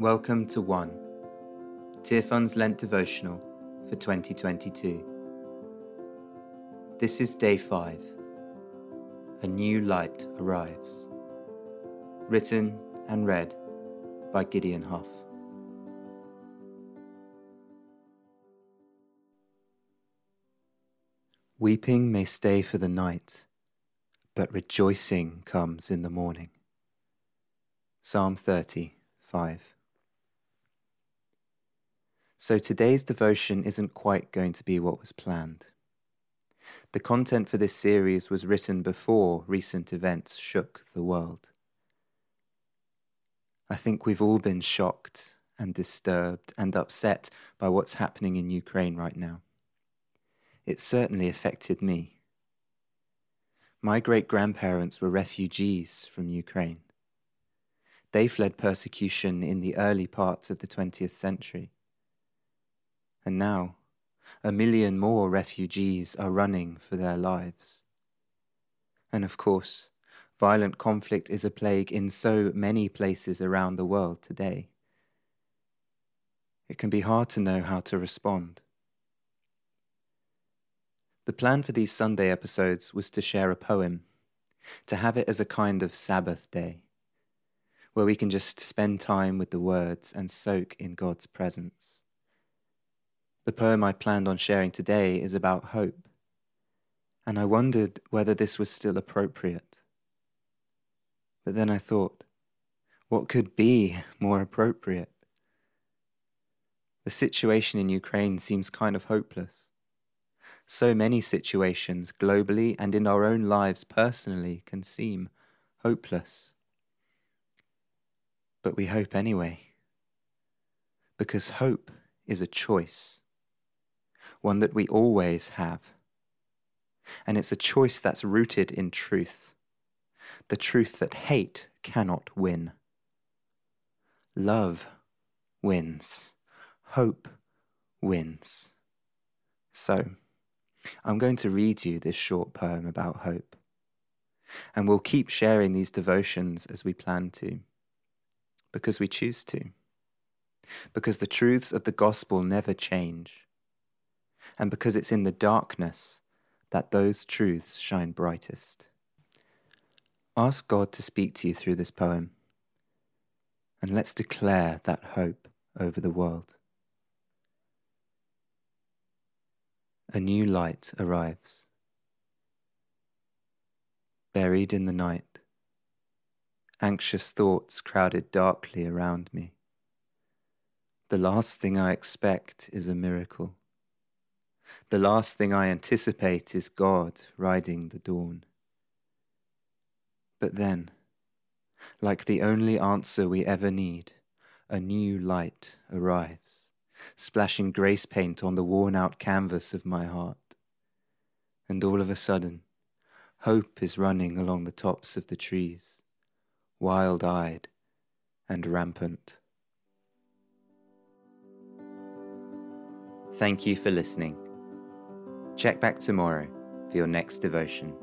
Welcome to One, Tearfund's Lent devotional for 2022. This is day five. A new light arrives. Written and read by Gideon Heugh. Weeping may stay for the night, but rejoicing comes in the morning. Psalm 30, 5. So today's devotion isn't quite going to be what was planned. The content for this series was written before recent events shook the world. I think we've all been shocked and disturbed and upset by what's happening in Ukraine right now. It certainly affected me. My great grandparents were refugees from Ukraine. They fled persecution in the early parts of the 20th century and now a million more refugees are running for their lives. And of course, violent conflict is a plague in so many places around the world today. It can be hard to know how to respond. The plan for these Sunday episodes was to share a poem, to have it as a kind of Sabbath day, where we can just spend time with the words and soak in God's presence. The poem I planned on sharing today is about hope, and I wondered whether this was still appropriate. But then I thought, what could be more appropriate? The situation in Ukraine seems kind of hopeless. So many situations, globally and in our own lives personally, can seem hopeless. But we hope anyway, because hope is a choice one that we always have. And it's a choice that's rooted in truth, the truth that hate cannot win. Love wins, hope wins. So, I'm going to read you this short poem about hope. And we'll keep sharing these devotions as we plan to, because we choose to, because the truths of the gospel never change and because it's in the darkness that those truths shine brightest. Ask God to speak to you through this poem, and let's declare that hope over the world. A new light arrives. Buried in the night, anxious thoughts crowded darkly around me. The last thing I expect is a miracle. The last thing I anticipate is God riding the dawn. But then, like the only answer we ever need, a new light arrives, splashing grace paint on the worn out canvas of my heart. And all of a sudden, hope is running along the tops of the trees, wild eyed and rampant. Thank you for listening. Check back tomorrow for your next devotion.